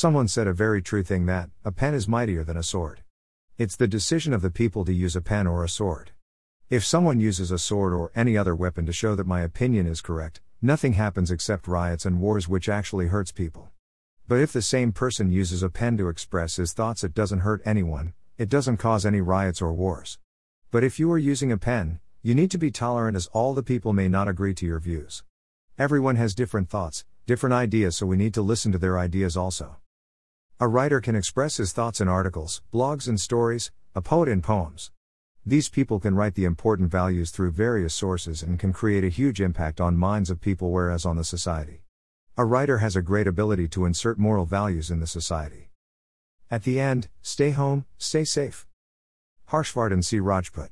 Someone said a very true thing that, a pen is mightier than a sword. It's the decision of the people to use a pen or a sword. If someone uses a sword or any other weapon to show that my opinion is correct, nothing happens except riots and wars, which actually hurts people. But if the same person uses a pen to express his thoughts, it doesn't hurt anyone, it doesn't cause any riots or wars. But if you are using a pen, you need to be tolerant as all the people may not agree to your views. Everyone has different thoughts, different ideas, so we need to listen to their ideas also. A writer can express his thoughts in articles, blogs, and stories, a poet in poems. These people can write the important values through various sources and can create a huge impact on minds of people, whereas on the society. A writer has a great ability to insert moral values in the society. At the end, stay home, stay safe. Harshvardhan C. Rajput